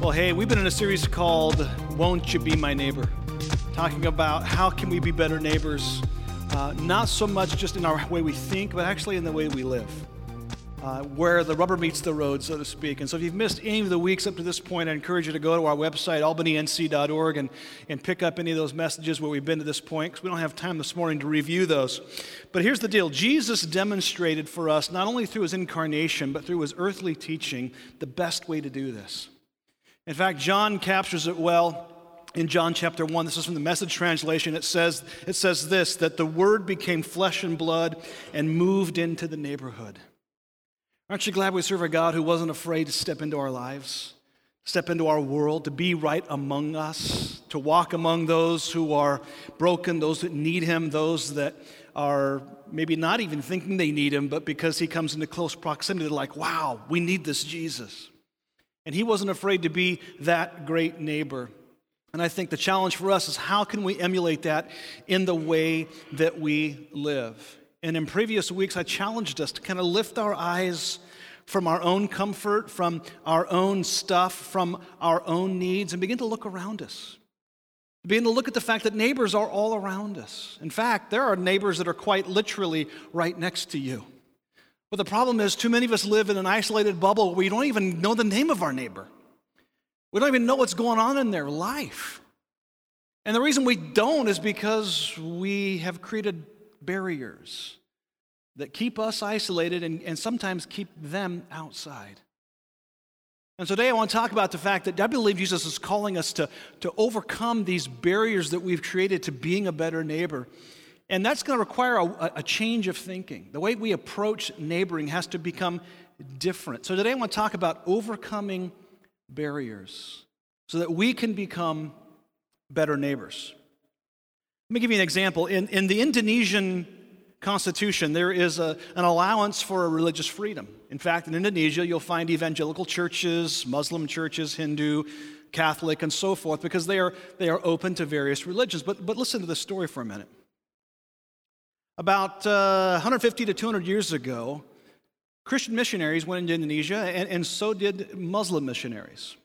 Well, hey, we've been in a series called Won't You Be My Neighbor? Talking about how can we be better neighbors, uh, not so much just in our way we think, but actually in the way we live. Uh, where the rubber meets the road, so to speak. And so, if you've missed any of the weeks up to this point, I encourage you to go to our website, albanync.org, and, and pick up any of those messages where we've been to this point, because we don't have time this morning to review those. But here's the deal Jesus demonstrated for us, not only through his incarnation, but through his earthly teaching, the best way to do this. In fact, John captures it well in John chapter 1. This is from the message translation. It says, it says this that the word became flesh and blood and moved into the neighborhood. Aren't you glad we serve a God who wasn't afraid to step into our lives, step into our world, to be right among us, to walk among those who are broken, those that need Him, those that are maybe not even thinking they need Him, but because He comes into close proximity, they're like, wow, we need this Jesus. And he wasn't afraid to be that great neighbor. And I think the challenge for us is how can we emulate that in the way that we live? And in previous weeks, I challenged us to kind of lift our eyes from our own comfort, from our own stuff, from our own needs, and begin to look around us. Begin to look at the fact that neighbors are all around us. In fact, there are neighbors that are quite literally right next to you. But the problem is, too many of us live in an isolated bubble where we don't even know the name of our neighbor. We don't even know what's going on in their life. And the reason we don't is because we have created barriers that keep us isolated and, and sometimes keep them outside. And today I want to talk about the fact that I believe Jesus is calling us to, to overcome these barriers that we've created to being a better neighbor. And that's going to require a, a, change of thinking. The way we approach neighboring has to become different. So today I want to talk about overcoming barriers so that we can become better neighbors. Let me give you an example. In, in the Indonesian constitution, there is a, an allowance for religious freedom. In fact, in Indonesia, you'll find evangelical churches, Muslim churches, Hindu, Catholic, and so forth, because they are, they are open to various religions. But, but listen to this story for a minute. About uh, 150 to 200 years ago, Christian missionaries went into Indonesia, and, and so did Muslim missionaries.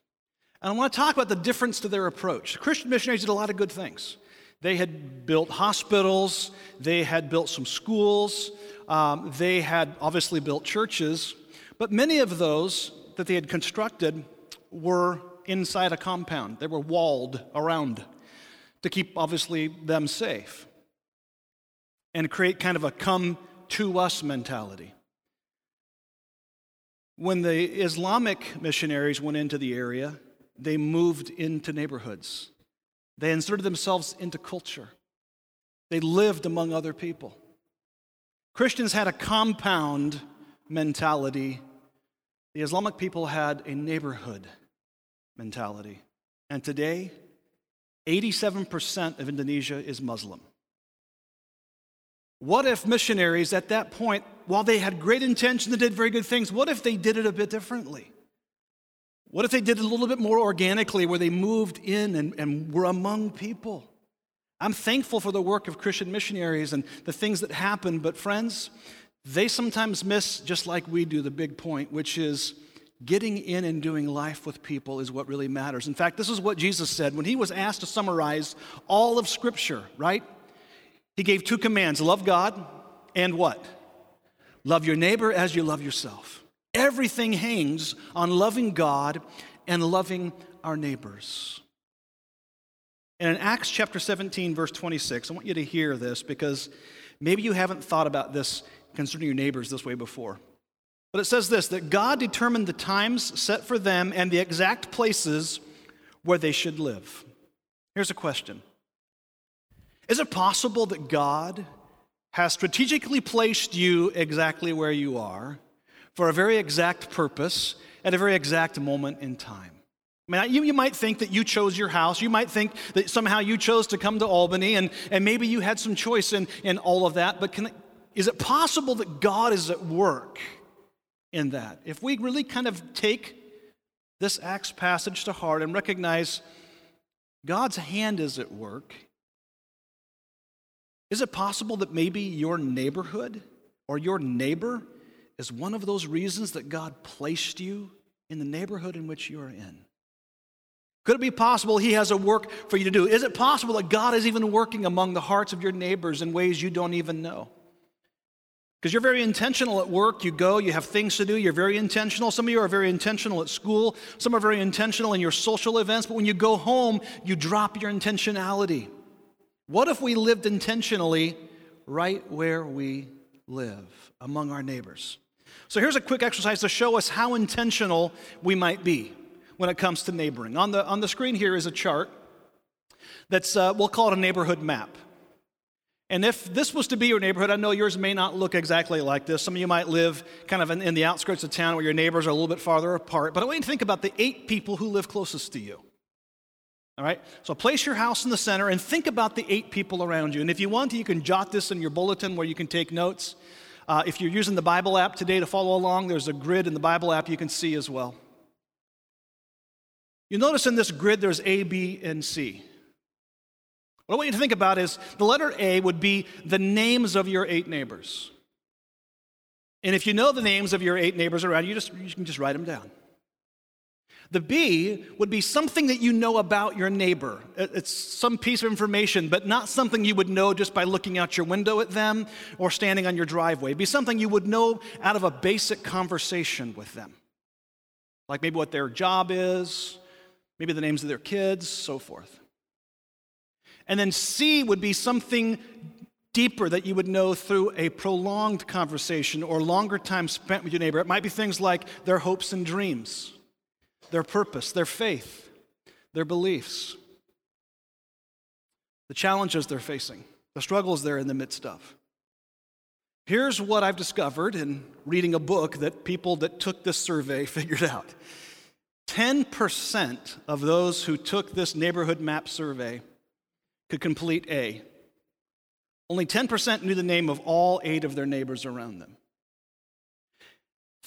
And I want to talk about the difference to their approach. Christian missionaries did a lot of good things. They had built hospitals, they had built some schools, um, they had obviously built churches, but many of those that they had constructed were inside a compound. They were walled around to keep, obviously, them safe and create kind of a come to us mentality. When the Islamic missionaries went into the area, they moved into neighborhoods. They inserted themselves into culture. They lived among other people. Christians had a compound mentality. The Islamic people had a neighborhood mentality. And today, 87% of Indonesia is Muslim. What if missionaries at that point, while they had great intention and did very good things, what if they did it a bit differently? What if they did it a little bit more organically, where they moved in and, and were among people? I'm thankful for the work of Christian missionaries and the things that happen, but friends, they sometimes miss, just like we do, the big point, which is getting in and doing life with people is what really matters. In fact, this is what Jesus said when he was asked to summarize all of Scripture, right? He gave two commands love God and what? Love your neighbor as you love yourself. Everything hangs on loving God and loving our neighbors. And in Acts chapter 17, verse 26, I want you to hear this because maybe you haven't thought about this concerning your neighbors this way before. But it says this that God determined the times set for them and the exact places where they should live. Here's a question is it possible that God has strategically placed you exactly where you are for a very exact purpose at a very exact moment in time? I mean, you, you might think that you chose your house. You might think that somehow you chose to come to Albany, and, and maybe you had some choice in, in all of that. But can, is it possible that God is at work in that? If we really kind of take this Acts passage to heart and recognize God's hand is at work, is it possible that maybe your neighborhood or your neighbor is one of those reasons that God placed you in the neighborhood in which you are in? Could it be possible He has a work for you to do? Is it possible that God is even working among the hearts of your neighbors in ways you don't even know? Because you're very intentional at work. You go, you have things to do. You're very intentional. Some of you are very intentional at school. Some are very intentional in your social events. But when you go home, you drop your intentionality. What if we lived intentionally right where we live, among our neighbors? So here's a quick exercise to show us how intentional we might be when it comes to neighboring. On the, on the screen here is a chart that's, uh, we'll call it a neighborhood map. And if this was to be your neighborhood, I know yours may not look exactly like this. Some of you might live kind of in, in, the outskirts of town where your neighbors are a little bit farther apart. But I want you to think about the eight people who live closest to you. All right? So place your house in the center and think about the eight people around you. And if you want to, you can jot this in your bulletin where you can take notes. Uh, if you're using the Bible app today to follow along, there's a grid in the Bible app you can see as well. You notice in this grid there's A, B, and C. What I want you to think about is the letter A would be the names of your eight neighbors. And if you know the names of your eight neighbors around you, just, you can just write them down. The B would be something that you know about your neighbor. It's some piece of information, but not something you would know just by looking out your window at them or standing on your driveway. It'd be something you would know out of a basic conversation with them. Like maybe what their job is, maybe the names of their kids, so forth. And then C would be something deeper that you would know through a prolonged conversation or longer time spent with your neighbor. It might be things like their hopes and dreams, their purpose, their faith, their beliefs, the challenges they're facing, the struggles they're in the midst of. Here's what I've discovered in reading a book that people that took this survey figured out 10% of those who took this neighborhood map survey could complete A. Only 10% knew the name of all eight of their neighbors around them.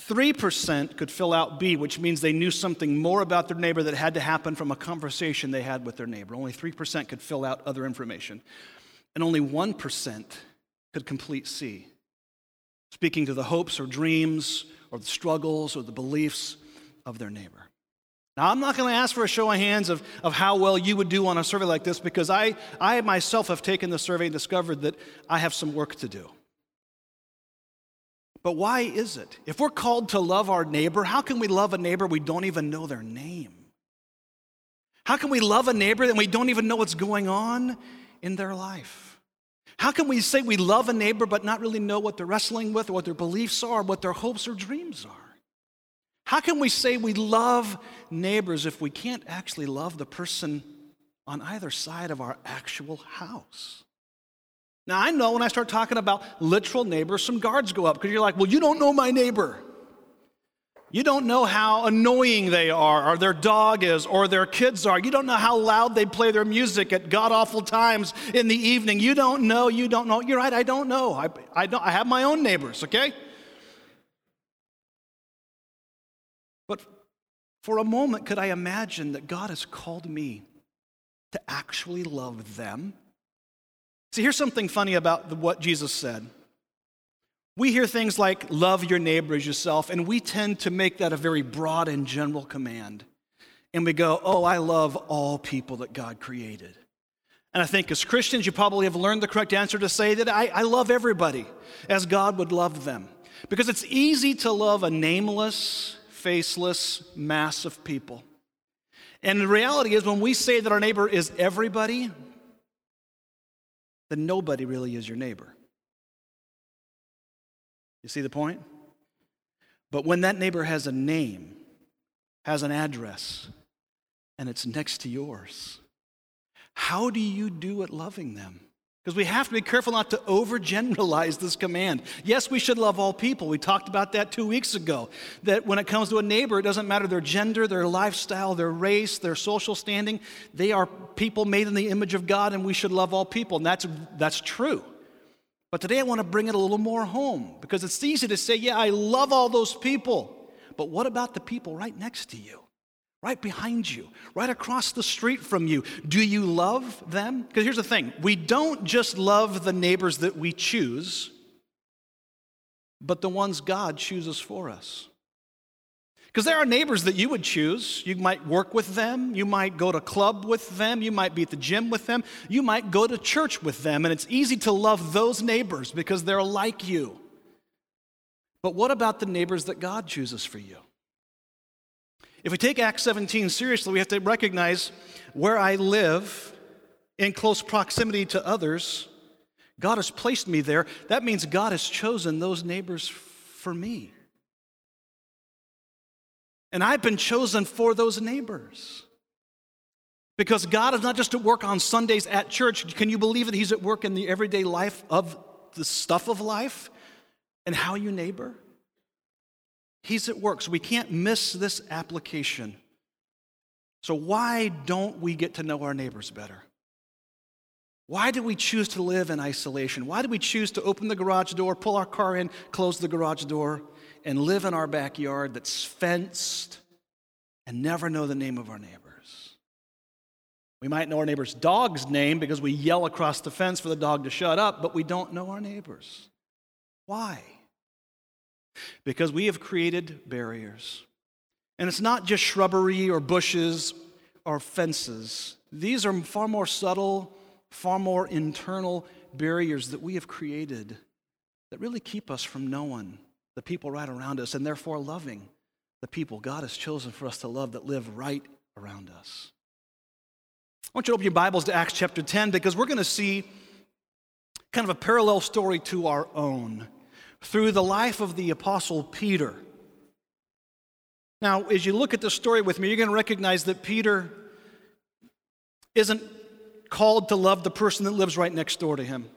3% could fill out B, which means they knew something more about their neighbor that had to happen from a conversation they had with their neighbor. Only 3% could fill out other information. And only 1% could complete C, speaking to the hopes or dreams or the struggles or the beliefs of their neighbor. Now, I'm not going to ask for a show of hands of, of how well you would do on a survey like this because I, I myself have taken the survey and discovered that I have some work to do. But why is it? If we're called to love our neighbor, how can we love a neighbor we don't even know their name? How can we love a neighbor that we don't even know what's going on in their life? How can we say we love a neighbor but not really know what they're wrestling with or what their beliefs are, what their hopes or dreams are? How can we say we love neighbors if we can't actually love the person on either side of our actual house? Now, I know when I start talking about literal neighbors, some guards go up because you're like, well, you don't know my neighbor. You don't know how annoying they are, or their dog is, or their kids are. You don't know how loud they play their music at god awful times in the evening. You don't know, you don't know. You're right, I don't know. I, I, don't, I have my own neighbors, okay? But for a moment, could I imagine that God has called me to actually love them? See, here's something funny about the, what Jesus said. We hear things like, love your neighbor as yourself, and we tend to make that a very broad and general command. And we go, oh, I love all people that God created. And I think as Christians, you probably have learned the correct answer to say that I, I love everybody as God would love them. Because it's easy to love a nameless, faceless mass of people. And the reality is, when we say that our neighbor is everybody, then nobody really is your neighbor. You see the point? But when that neighbor has a name, has an address, and it's next to yours, how do you do at loving them? Because we have to be careful not to overgeneralize this command. Yes, we should love all people. We talked about that two weeks ago. That when it comes to a neighbor, it doesn't matter their gender, their lifestyle, their race, their social standing. They are people made in the image of God, and we should love all people. And that's, that's true. But today I want to bring it a little more home because it's easy to say, yeah, I love all those people. But what about the people right next to you? Right behind you, right across the street from you. Do you love them? Because here's the thing we don't just love the neighbors that we choose, but the ones God chooses for us. Because there are neighbors that you would choose. You might work with them. You might go to club with them. You might be at the gym with them. You might go to church with them. And it's easy to love those neighbors because they're like you. But what about the neighbors that God chooses for you? If we take Acts 17 seriously, we have to recognize where I live in close proximity to others. God has placed me there. That means God has chosen those neighbors for me. And I've been chosen for those neighbors. Because God is not just at work on Sundays at church. Can you believe that He's at work in the everyday life of the stuff of life and how you neighbor? He's at work, so we can't miss this application. So, why don't we get to know our neighbors better? Why do we choose to live in isolation? Why do we choose to open the garage door, pull our car in, close the garage door, and live in our backyard that's fenced and never know the name of our neighbors. We might know our neighbor's dog's name because we yell across the fence for the dog to shut up, but we don't know our neighbors. Why? Because we have created barriers. And it's not just shrubbery or bushes or fences, these are far more subtle, far more internal barriers that we have created that really keep us from knowing the people right around us, and therefore loving the people God has chosen for us to love that live right around us. I want you to open your Bibles to Acts chapter 10 because we're going to see kind of a parallel story to our own through the life of the Apostle Peter. Now, as you look at the story with me, you're going to recognize that Peter isn't called to love the person that lives right next door to him.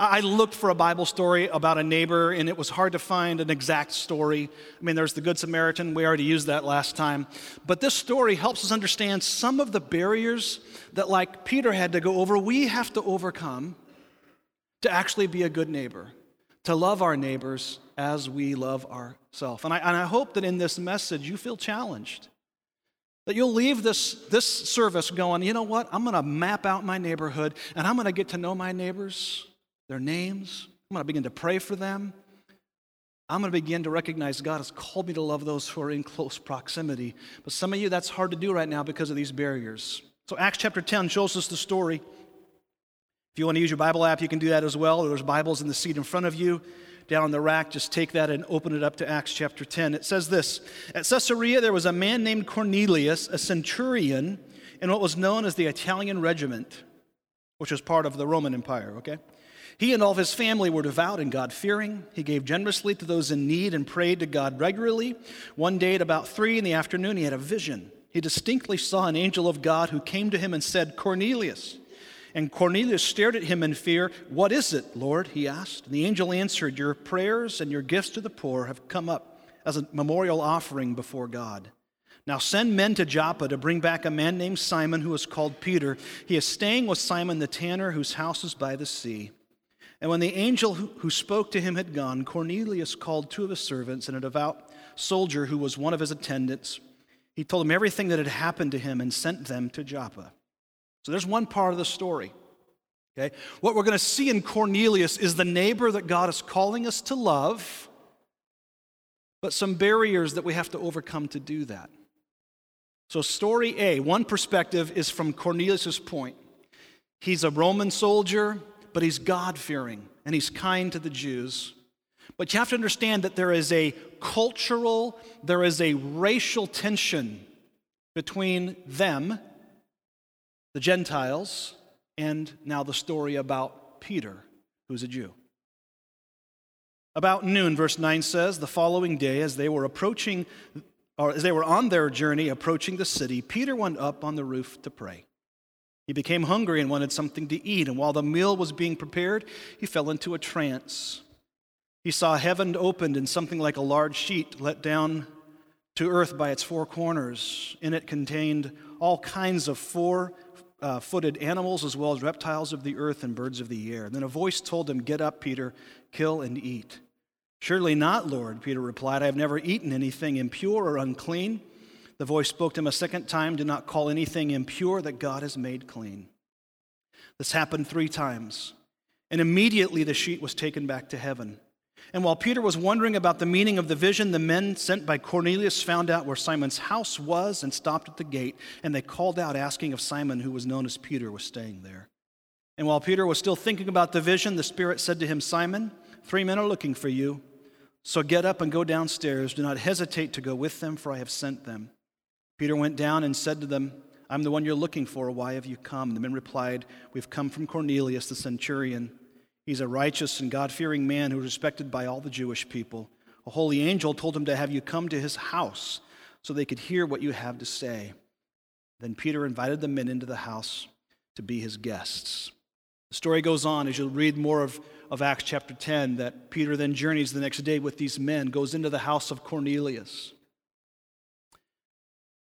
I looked for a Bible story about a neighbor, and it was hard to find an exact story. I mean, there's the Good Samaritan. We already used that last time. But this story helps us understand some of the barriers that, like Peter had to go over, we have to overcome to actually be a good neighbor, to love our neighbors as we love ourselves. And I, and I hope that in this message you feel challenged. That you'll leave this, this service going, you know what? I'm going to map out my neighborhood and I'm going to get to know my neighbors their names. I'm going to begin to pray for them. I'm going to begin to recognize God has called me to love those who are in close proximity. But some of you, that's hard to do right now because of these barriers. So, Acts chapter 10 shows us the story. If you want to use your Bible app, you can do that as well. There's Bibles in the seat in front of you. Down on the rack, just take that and open it up to Acts chapter 10. It says this At Caesarea, there was a man named Cornelius, a centurion in what was known as the Italian regiment, which was part of the Roman Empire, okay? He and all of his family were devout and God fearing. He gave generously to those in need and prayed to God regularly. One day at about three in the afternoon, he had a vision. He distinctly saw an angel of God who came to him and said, Cornelius. And Cornelius stared at him in fear. What is it, Lord? he asked. And the angel answered, Your prayers and your gifts to the poor have come up as a memorial offering before God. Now send men to Joppa to bring back a man named Simon who is called Peter. He is staying with Simon the tanner, whose house is by the sea. And when the angel who spoke to him had gone, Cornelius called two of his servants and a devout soldier who was one of his attendants. He told them everything that had happened to him and sent them to Joppa. So there's one part of the story. Okay? What we're going to see in Cornelius is the neighbor that God is calling us to love, but some barriers that we have to overcome to do that. So, story A, one perspective is from Cornelius' point. He's a Roman soldier, but he's God fearing and he's kind to the Jews. But you have to understand that there is a cultural, there is a racial tension between them, the Gentiles, and now the story about Peter, who's a Jew. About noon, verse 9 says, the following day, as they were approaching, or as they were on their journey approaching the city, Peter went up on the roof to pray. He became hungry and wanted something to eat, and while the meal was being prepared, he fell into a trance. He saw heaven opened and something like a large sheet let down to earth by its four corners. In it contained all kinds of four uh, footed animals, as well as reptiles of the earth and birds of the air. And then a voice told him, Get up, Peter, kill and eat. Surely not, Lord, Peter replied. I have never eaten anything impure or unclean. The voice spoke to him a second time Do not call anything impure that God has made clean. This happened three times, and immediately the sheet was taken back to heaven. And while Peter was wondering about the meaning of the vision, the men sent by Cornelius found out where Simon's house was and stopped at the gate. And they called out, asking if Simon, who was known as Peter, was staying there. And while Peter was still thinking about the vision, the Spirit said to him, Simon, three men are looking for you. So get up and go downstairs. Do not hesitate to go with them, for I have sent them. Peter went down and said to them, I'm the one you're looking for. Why have you come? The men replied, We've come from Cornelius, the centurion. He's a righteous and God fearing man who is respected by all the Jewish people. A holy angel told him to have you come to his house so they could hear what you have to say. Then Peter invited the men into the house to be his guests. The story goes on as you'll read more of, of Acts chapter 10 that Peter then journeys the next day with these men, goes into the house of Cornelius.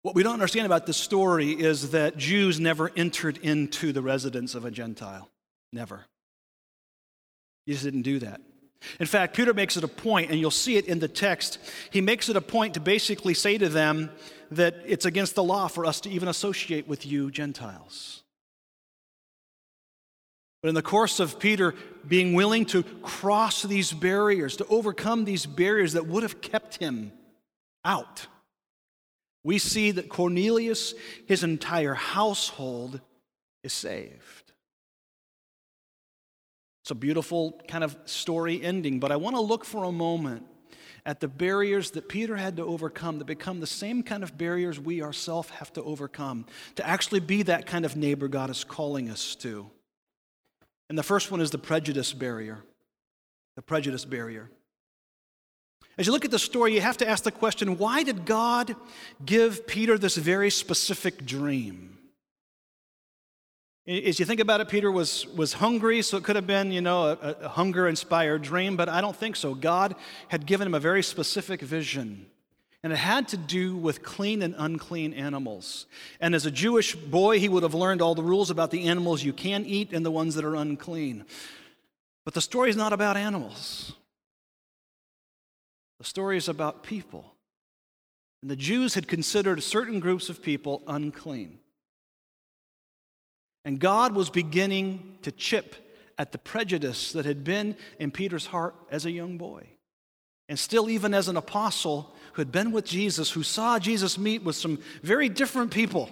What we don't understand about this story is that Jews never entered into the residence of a Gentile. Never. Jesus didn't do that. In fact, Peter makes it a point, and you'll see it in the text. He makes it a point to basically say to them that it's against the law for us to even associate with you, Gentiles. But in the course of Peter being willing to cross these barriers, to overcome these barriers that would have kept him out, we see that Cornelius, his entire household, is saved. It's a beautiful kind of story ending, but I want to look for a moment at the barriers that Peter had to overcome that become the same kind of barriers we ourselves have to overcome to actually be that kind of neighbor God is calling us to. And the first one is the prejudice barrier. The prejudice barrier. As you look at the story, you have to ask the question why did God give Peter this very specific dream? As you think about it, Peter was, was hungry, so it could have been, you know, a, a hunger inspired dream, but I don't think so. God had given him a very specific vision, and it had to do with clean and unclean animals. And as a Jewish boy, he would have learned all the rules about the animals you can eat and the ones that are unclean. But the story is not about animals, the story is about people. And the Jews had considered certain groups of people unclean. And God was beginning to chip at the prejudice that had been in Peter's heart as a young boy. And still, even as an apostle who had been with Jesus, who saw Jesus meet with some very different people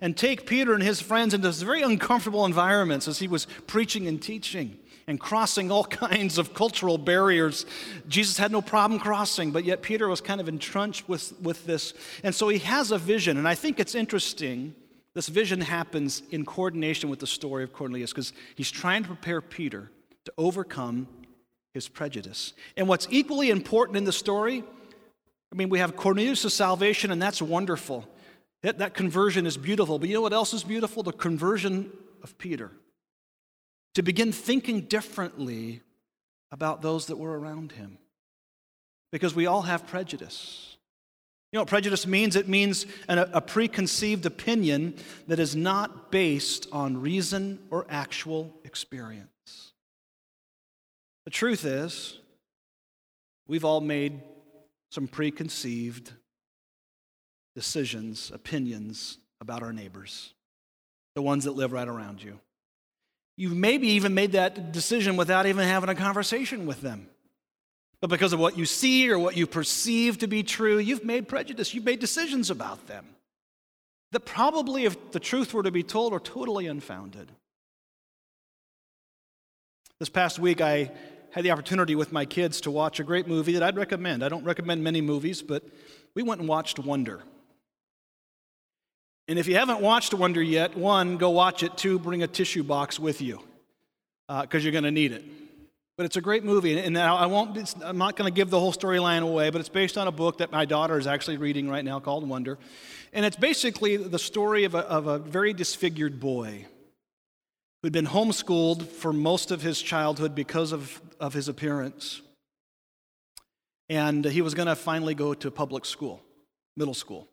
and take Peter and his friends into very uncomfortable environments as he was preaching and teaching and crossing all kinds of cultural barriers. Jesus had no problem crossing, but yet Peter was kind of entrenched with, with this. And so he has a vision. And I think it's interesting this vision happens in coordination with the story of Cornelius because he's trying to prepare Peter to overcome his prejudice. And what's equally important in the story, I mean, we have Cornelius' salvation, and that's wonderful. That, that conversion is beautiful. But you know what else is beautiful? The conversion of Peter. To begin thinking differently about those that were around him. Because we all have prejudice. You know what prejudice means? It means an, a preconceived opinion that is not based on reason or actual experience. The truth is, we've all made some preconceived decisions, opinions about our neighbors, the ones that live right around you. You've maybe even made that decision without even having a conversation with them. But because of what you see or what you perceive to be true, you've made prejudice. You've made decisions about them that probably, if the truth were to be told, are totally unfounded. This past week, I had the opportunity with my kids to watch a great movie that I'd recommend. I don't recommend many movies, but we went and watched Wonder. And if you haven't watched Wonder yet, one, go watch it. Two, bring a tissue box with you because uh, you're going to need it. But it's a great movie, and I won't, I'm not going to give the whole storyline away, but it's based on a book that my daughter is actually reading right now called Wonder. And it's basically the story of a, of a very disfigured boy who'd been homeschooled for most of his childhood because of, of his appearance. And he was going to finally go to public school, middle school.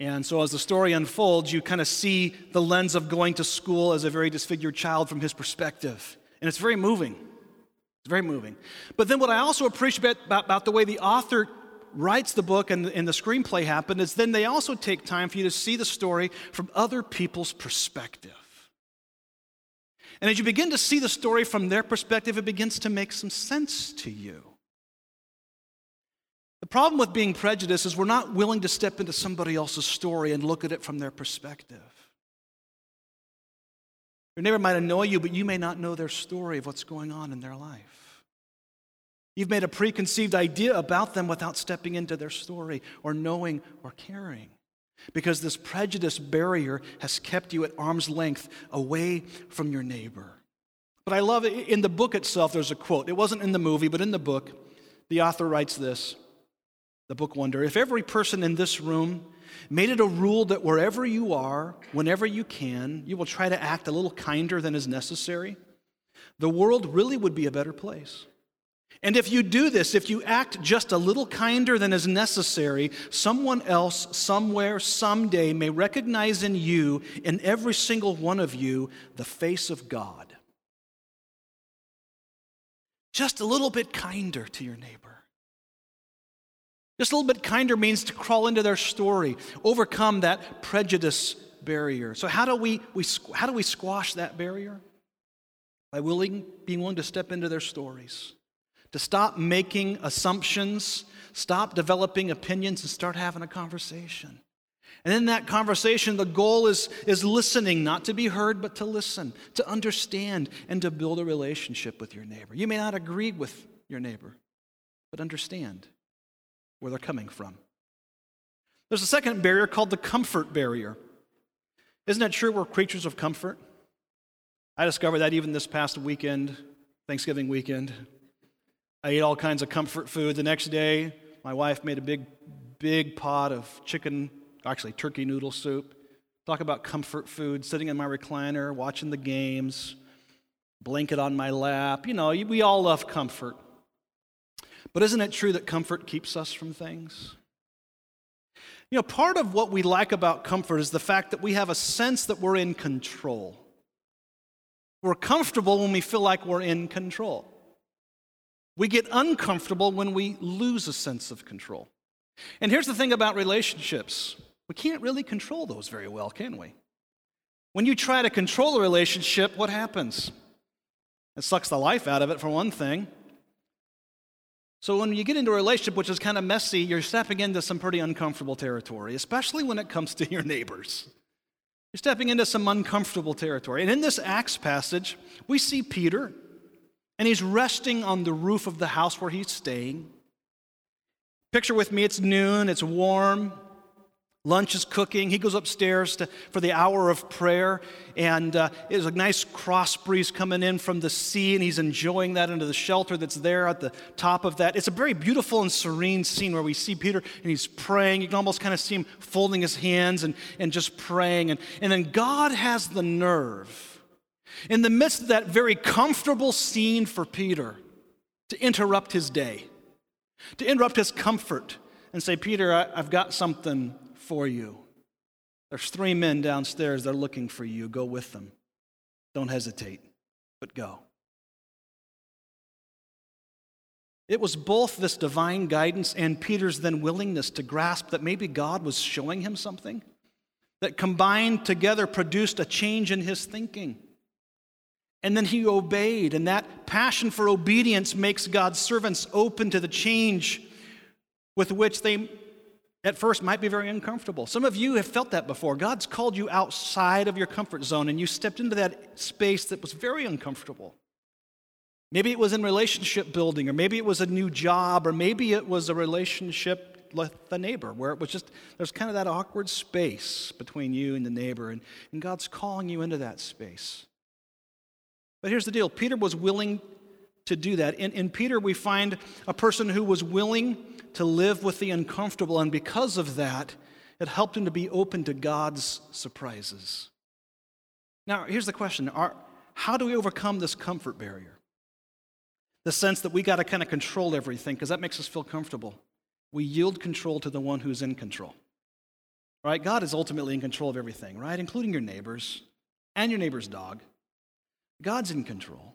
And so, as the story unfolds, you kind of see the lens of going to school as a very disfigured child from his perspective. And it's very moving. Very moving. But then, what I also appreciate about, about the way the author writes the book and, and the screenplay happen is then they also take time for you to see the story from other people's perspective. And as you begin to see the story from their perspective, it begins to make some sense to you. The problem with being prejudiced is we're not willing to step into somebody else's story and look at it from their perspective. Your neighbor might annoy you, but you may not know their story of what's going on in their life. You've made a preconceived idea about them without stepping into their story or knowing or caring. Because this prejudice barrier has kept you at arm's length away from your neighbor. But I love it. In the book itself, there's a quote. It wasn't in the movie, but in the book, the author writes this the book Wonder. If every person in this room made it a rule that wherever you are, whenever you can, you will try to act a little kinder than is necessary, the world really would be a better place. And if you do this, if you act just a little kinder than is necessary, someone else, somewhere, someday may recognize in you, in every single one of you, the face of God. Just a little bit kinder to your neighbor. Just a little bit kinder means to crawl into their story, overcome that prejudice barrier. So, how do we, we, how do we squash that barrier? By willing, being willing to step into their stories, to stop making assumptions, stop developing opinions, and start having a conversation. And in that conversation, the goal is, is listening, not to be heard, but to listen, to understand, and to build a relationship with your neighbor. You may not agree with your neighbor, but understand where they're coming from. There's a second barrier called the comfort barrier. Isn't it true we're creatures of comfort? I discovered that even this past weekend, Thanksgiving weekend. I ate all kinds of comfort food. The next day, my wife made a big, big pot of chicken, actually turkey noodle soup. Talk about comfort food, sitting in my recliner, watching the games, blanket on my lap. You know, we all love comfort. But isn't it true that comfort keeps us from things? You know, part of what we like about comfort is the fact that we have a sense that we're in control. We're comfortable when we feel like we're in control. We get uncomfortable when we lose a sense of control. And here's the thing about relationships we can't really control those very well, can we? When you try to control a relationship, what happens? It sucks the life out of it, for one thing. So when you get into a relationship which is kind of messy, you're stepping into some pretty uncomfortable territory, especially when it comes to your neighbors. You're stepping into some uncomfortable territory. And in this Acts passage, we see Peter, and he's resting on the roof of the house where he's staying. Picture with me, it's noon, it's warm, Lunch is cooking. He goes upstairs to, for the hour of prayer, and uh, there's a nice cross breeze coming in from the sea, and he's enjoying that under the shelter that's there at the top of that. It's a very beautiful and serene scene where we see Peter and he's praying. You can almost kind of see him folding his hands and, and just praying. And, and then God has the nerve, in the midst of that very comfortable scene for Peter, to interrupt his day, to interrupt his comfort, and say, Peter, I, I've got something for you. There's three men downstairs, they're looking for you. Go with them. Don't hesitate, but go. It was both this divine guidance and Peter's then willingness to grasp that maybe God was showing him something that combined together produced a change in his thinking. And then he obeyed, and that passion for obedience makes God's servants open to the change with which they at first might be very uncomfortable. Some of you have felt that before. God's called you outside of your comfort zone and you stepped into that space that was very uncomfortable. Maybe it was in relationship building, or maybe it was a new job, or maybe it was a relationship with the neighbor where it was just, there's kind of that awkward space between you and the neighbor, and, and God's calling you into that space. But here's the deal Peter was willing to do that. In, in Peter, we find a person who was willing to live with the uncomfortable, and because of that, it helped him to be open to God's surprises. Now, here's the question Are, How do we overcome this comfort barrier? The sense that we got to kind of control everything, because that makes us feel comfortable. We yield control to the one who's in control. Right? God is ultimately in control of everything, right? Including your neighbors and your neighbor's dog. God's in control.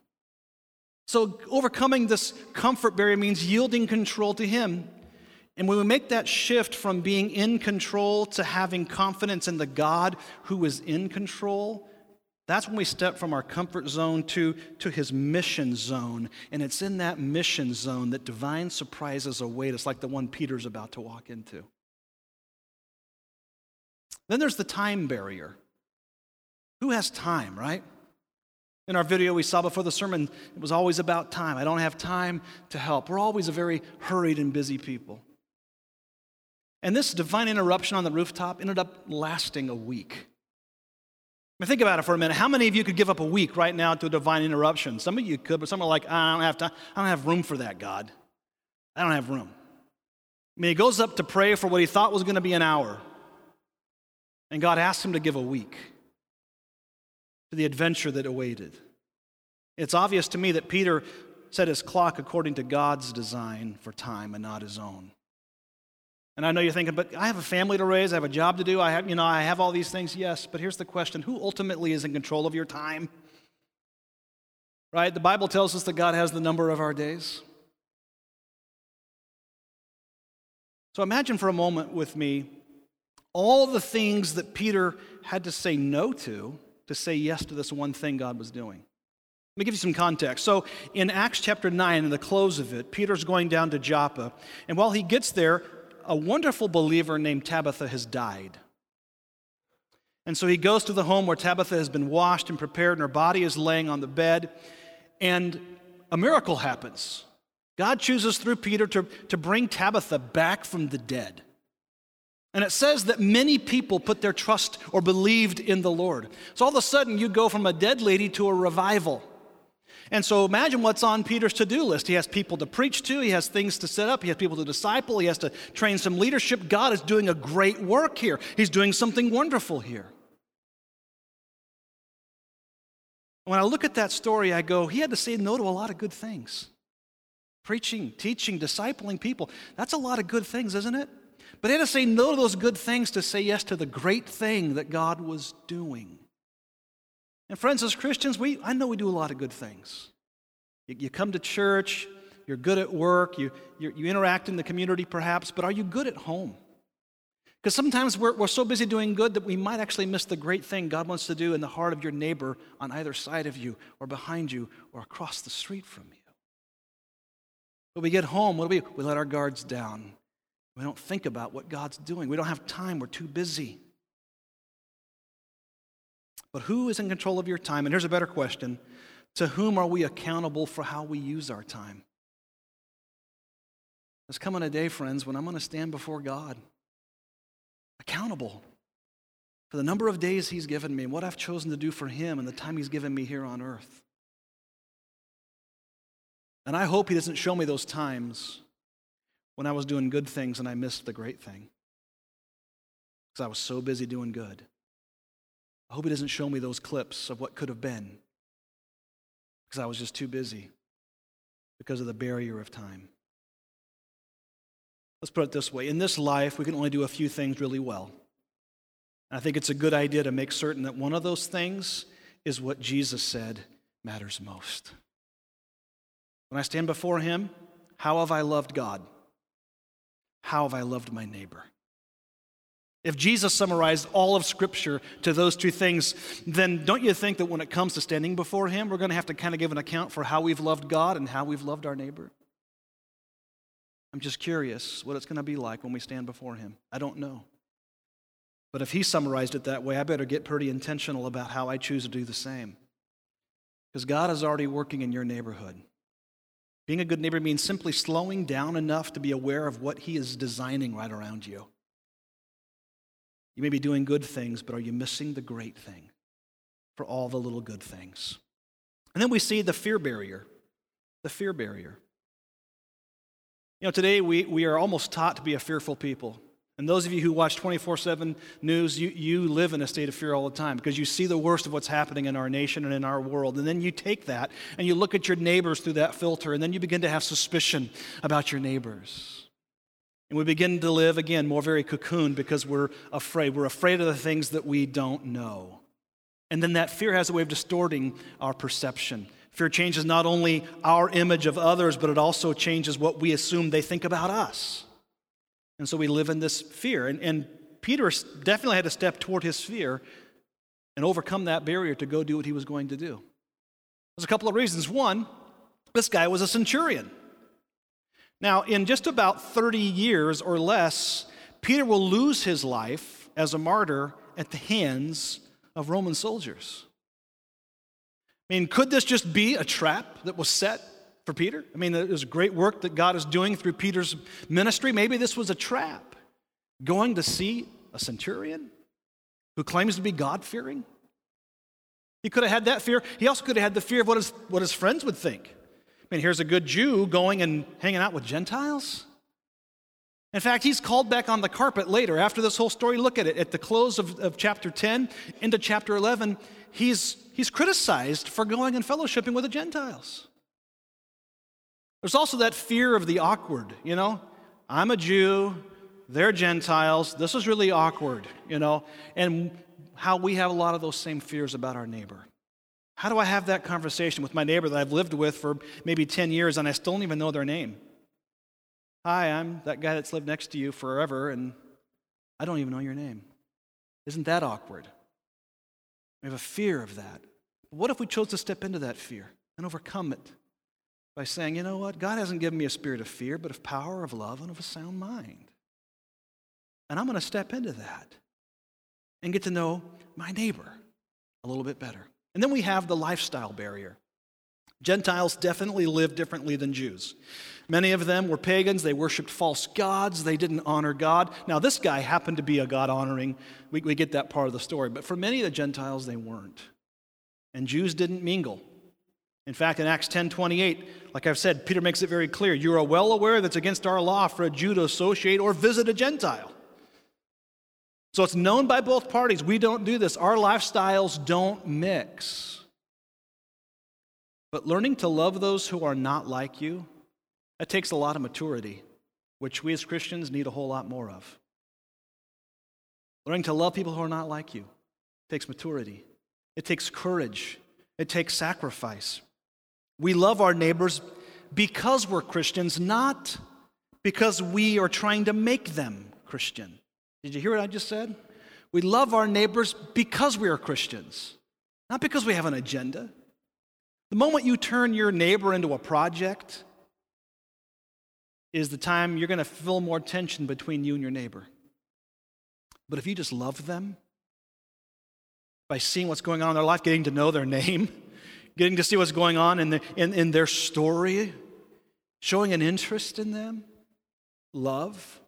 So, overcoming this comfort barrier means yielding control to Him and when we make that shift from being in control to having confidence in the God who is in control, That's when we step from our comfort zone to, to his mission zone. And it's in that mission zone that divine surprises await us, like the one Peter's about to walk into. Then there's the time barrier. Who has time, right? In our video we saw before the sermon, it was always about time. I don't have time to help. We're always a very hurried and busy people. And this divine interruption on the rooftop ended up lasting a week. I mean, think about it for a minute. How many of you could give up a week right now to a divine interruption? Some of you could, but some are like, I don't have time. I don't have room for that, God. I don't have room. I mean, he goes up to pray for what he thought was going to be an hour. And God asked him to give a week to the adventure that awaited. It's obvious to me that Peter set his clock according to God's design for time and not his own. And I know you're thinking, but I have a family to raise, I have a job to do, I have, you know, I have all these things. Yes, but here's the question who ultimately is in control of your time? Right? The Bible tells us that God has the number of our days. So imagine for a moment with me all the things that Peter had to say no to to say yes to this one thing God was doing. Let me give you some context. So, in Acts chapter 9, in the close of it, Peter's going down to Joppa. And while he gets there, a wonderful believer named Tabitha has died. And so he goes to the home where Tabitha has been washed and prepared, and her body is laying on the bed. And a miracle happens. God chooses through Peter to, to bring Tabitha back from the dead. And it says that many people put their trust or believed in the Lord. So all of a sudden, you go from a dead lady to a revival. And so imagine what's on Peter's to do list. He has people to preach to, he has things to set up, he has people to disciple, he has to train some leadership. God is doing a great work here, he's doing something wonderful here. When I look at that story, I go, he had to say no to a lot of good things. Preaching, teaching, discipling people. That's a lot of good things, isn't it? But he had to say no to those good things to say yes to the great thing that God was doing. And friends, as Christians, we, I know we do a lot of good things. You, you come to church, you're good at work, you, you, you interact in the community perhaps, but are you good at home? Because sometimes we're, we're so busy doing good that we might actually miss the great thing God wants to do in the heart of your neighbor on either side of you, or behind you, or across the street from you. When we get home, what do we? We let our guards down. We don't think about what God's doing. We don't have time. We're too busy. But who is in control of your time? And here's a better question To whom are we accountable for how we use our time? There's coming a day, friends, when I'm going to stand before God, accountable for the number of days He's given me and what I've chosen to do for Him and the time He's given me here on earth. And I hope He doesn't show me those times when I was doing good things and I missed the great thing because I was so busy doing good. I hope he doesn't show me those clips of what could have been because I was just too busy because of the barrier of time. Let's put it this way in this life, we can only do a few things really well. And I think it's a good idea to make certain that one of those things is what Jesus said matters most. When I stand before him, how have I loved God? How have I loved my neighbor? If Jesus summarized all of Scripture to those two things, then don't you think that when it comes to standing before Him, we're going to have to kind of give an account for how we've loved God and how we've loved our neighbor? I'm just curious what it's going to be like when we stand before Him. I don't know. But if He summarized it that way, I better get pretty intentional about how I choose to do the same. Because God is already working in your neighborhood. Being a good neighbor means simply slowing down enough to be aware of what He is designing right around you. You may be doing good things, but are you missing the great thing for all the little good things? And then we see the fear barrier. The fear barrier. You know, today we, we are almost taught to be a fearful people. And those of you who watch 24 7 news, you, you live in a state of fear all the time because you see the worst of what's happening in our nation and in our world. And then you take that and you look at your neighbors through that filter, and then you begin to have suspicion about your neighbors. And we begin to live again more very cocooned because we're afraid. We're afraid of the things that we don't know. And then that fear has a way of distorting our perception. Fear changes not only our image of others, but it also changes what we assume they think about us. And so we live in this fear. And, and Peter definitely had to step toward his fear and overcome that barrier to go do what he was going to do? There's a couple of reasons. One, this guy was a centurion. Now, in just about 30 years or less, Peter will lose his life as a martyr at the hands of Roman soldiers. I mean, could this just be a trap that was set for Peter? I mean, there's great work that God is doing through Peter's ministry. Maybe this was a trap. Going to see a centurion who claims to be God fearing? He could have had that fear. He also could have had the fear of what his, what his friends would think. Mean, here's a good Jew going and hanging out with Gentiles. In fact, he's called back on the carpet later. After this whole story, look at it. At the close of, of chapter 10 into chapter 11, he's, he's criticized for going and fellowshipping with the Gentiles. There's also that fear of the awkward, you know? I'm a Jew, they're Gentiles, this is really awkward, you know? And how we have a lot of those same fears about our neighbor. How do I have that conversation with my neighbor that I've lived with for maybe 10 years and I still don't even know their name? Hi, I'm that guy that's lived next to you forever and I don't even know your name. Isn't that awkward? We have a fear of that. What if we chose to step into that fear and overcome it by saying, you know what? God hasn't given me a spirit of fear, but of power, of love, and of a sound mind. And I'm going to step into that and get to know my neighbor a little bit better. And then we have the lifestyle barrier. Gentiles definitely lived differently than Jews. Many of them were pagans. They worshiped false gods. They didn't honor God. Now, this guy happened to be a God honoring. We, we get that part of the story. But for many of the Gentiles, they weren't. And Jews didn't mingle. In fact, in Acts 10 28, like I've said, Peter makes it very clear you are well aware that it's against our law for a Jew to associate or visit a Gentile. So it's known by both parties. We don't do this. Our lifestyles don't mix. But learning to love those who are not like you, that takes a lot of maturity, which we as Christians need a whole lot more of. Learning to love people who are not like you takes maturity, it takes courage, it takes sacrifice. We love our neighbors because we're Christians, not because we are trying to make them Christian. Did you hear what I just said? We love our neighbors because we are Christians, not because we have an agenda. The moment you turn your neighbor into a project is the time you're going to feel more tension between you and your neighbor. But if you just love them by seeing what's going on in their life, getting to know their name, getting to see what's going on in, the, in, in their story, showing an interest in them, love,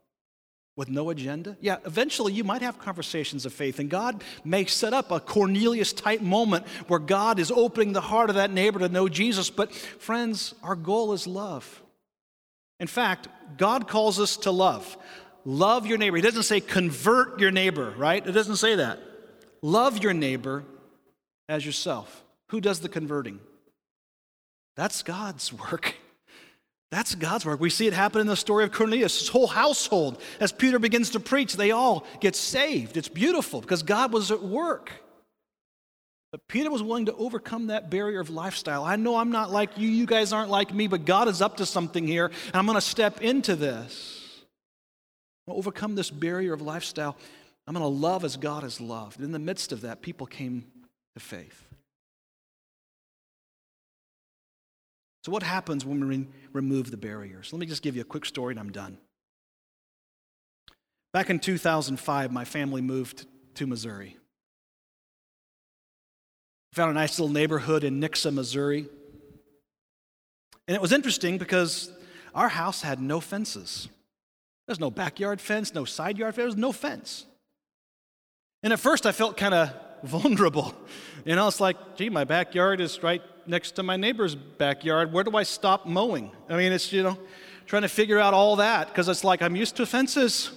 with no agenda? Yeah, eventually you might have conversations of faith, and God may set up a Cornelius type moment where God is opening the heart of that neighbor to know Jesus. But, friends, our goal is love. In fact, God calls us to love. Love your neighbor. He doesn't say convert your neighbor, right? It doesn't say that. Love your neighbor as yourself. Who does the converting? That's God's work. That's God's work. We see it happen in the story of Cornelius, his whole household. As Peter begins to preach, they all get saved. It's beautiful because God was at work. But Peter was willing to overcome that barrier of lifestyle. I know I'm not like you, you guys aren't like me, but God is up to something here, and I'm going to step into this. I'll overcome this barrier of lifestyle. I'm going to love as God has loved. In the midst of that, people came to faith. So, what happens when we remove the barriers? Let me just give you a quick story and I'm done. Back in 2005, my family moved to Missouri. Found a nice little neighborhood in Nixa, Missouri. And it was interesting because our house had no fences. There's no backyard fence, no side yard fence, there was no fence. And at first I felt kind of vulnerable. You know, it's like, gee, my backyard is right next to my neighbor's backyard. Where do I stop mowing? I mean, it's, you know, trying to figure out all that because it's like I'm used to fences.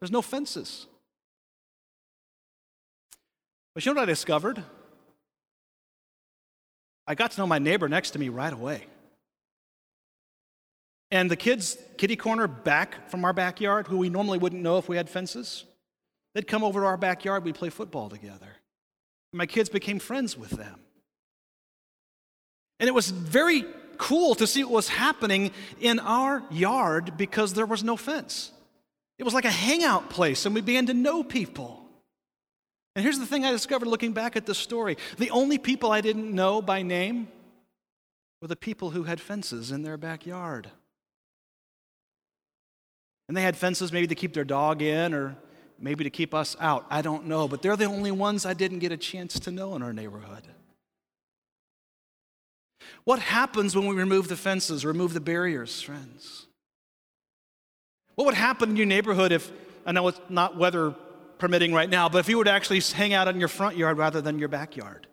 There's no fences. But you know what I discovered? I got to know my neighbor next to me right away. And the kids, kitty corner back from our backyard, who we normally wouldn't know if we had fences, they'd come over to our backyard, we'd play football together. My kids became friends with them. And it was very cool to see what was happening in our yard because there was no fence. It was like a hangout place, and we began to know people. And here's the thing I discovered looking back at this story the only people I didn't know by name were the people who had fences in their backyard. And they had fences maybe to keep their dog in or maybe to keep us out. I don't know. But they're the only ones I didn't get a chance to know in our neighborhood. What happens when we remove the fences, remove the barriers, friends? What would happen in your neighborhood if, I know it's not weather permitting right now, but if you to actually hang out in your front yard rather than your backyard?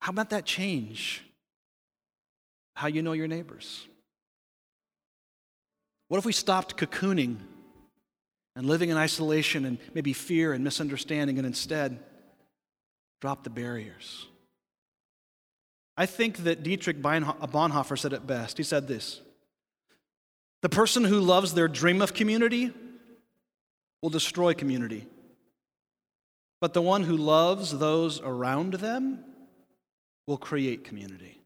How about that change? How you know your neighbors? What if we stopped cocooning and living in isolation and maybe fear and misunderstanding and instead drop the barriers? I think that Dietrich Bonhoeffer said it best. He said this The person who loves their dream of community will destroy community, but the one who loves those around them will create community.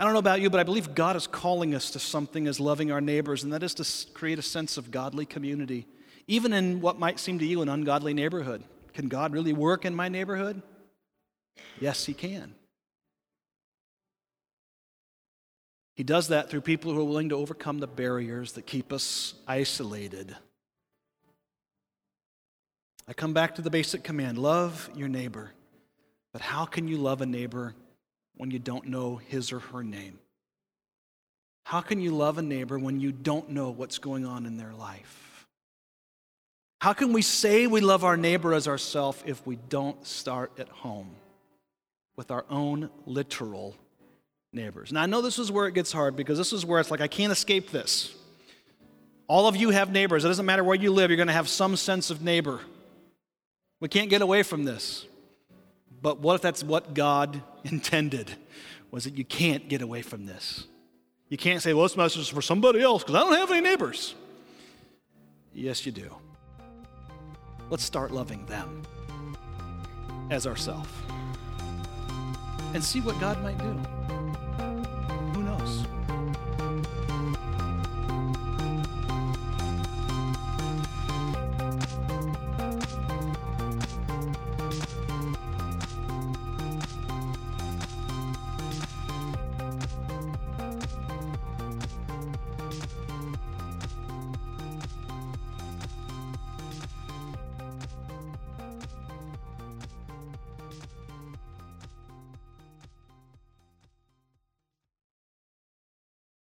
I don't know about you, but I believe God is calling us to something as loving our neighbors, and that is to create a sense of godly community, even in what might seem to you an ungodly neighborhood. Can God really work in my neighborhood? Yes, He can. He does that through people who are willing to overcome the barriers that keep us isolated. I come back to the basic command love your neighbor. But how can you love a neighbor when you don't know his or her name? How can you love a neighbor when you don't know what's going on in their life? How can we say we love our neighbor as ourselves if we don't start at home with our own literal neighbors? Now, I know this is where it gets hard because this is where it's like, I can't escape this. All of you have neighbors. It doesn't matter where you live, you're going to have some sense of neighbor. We can't get away from this. But what if that's what God intended? Was that you can't get away from this? You can't say, well, this message is for somebody else because I don't have any neighbors. Yes, you do. Let's start loving them as ourselves and see what God might do.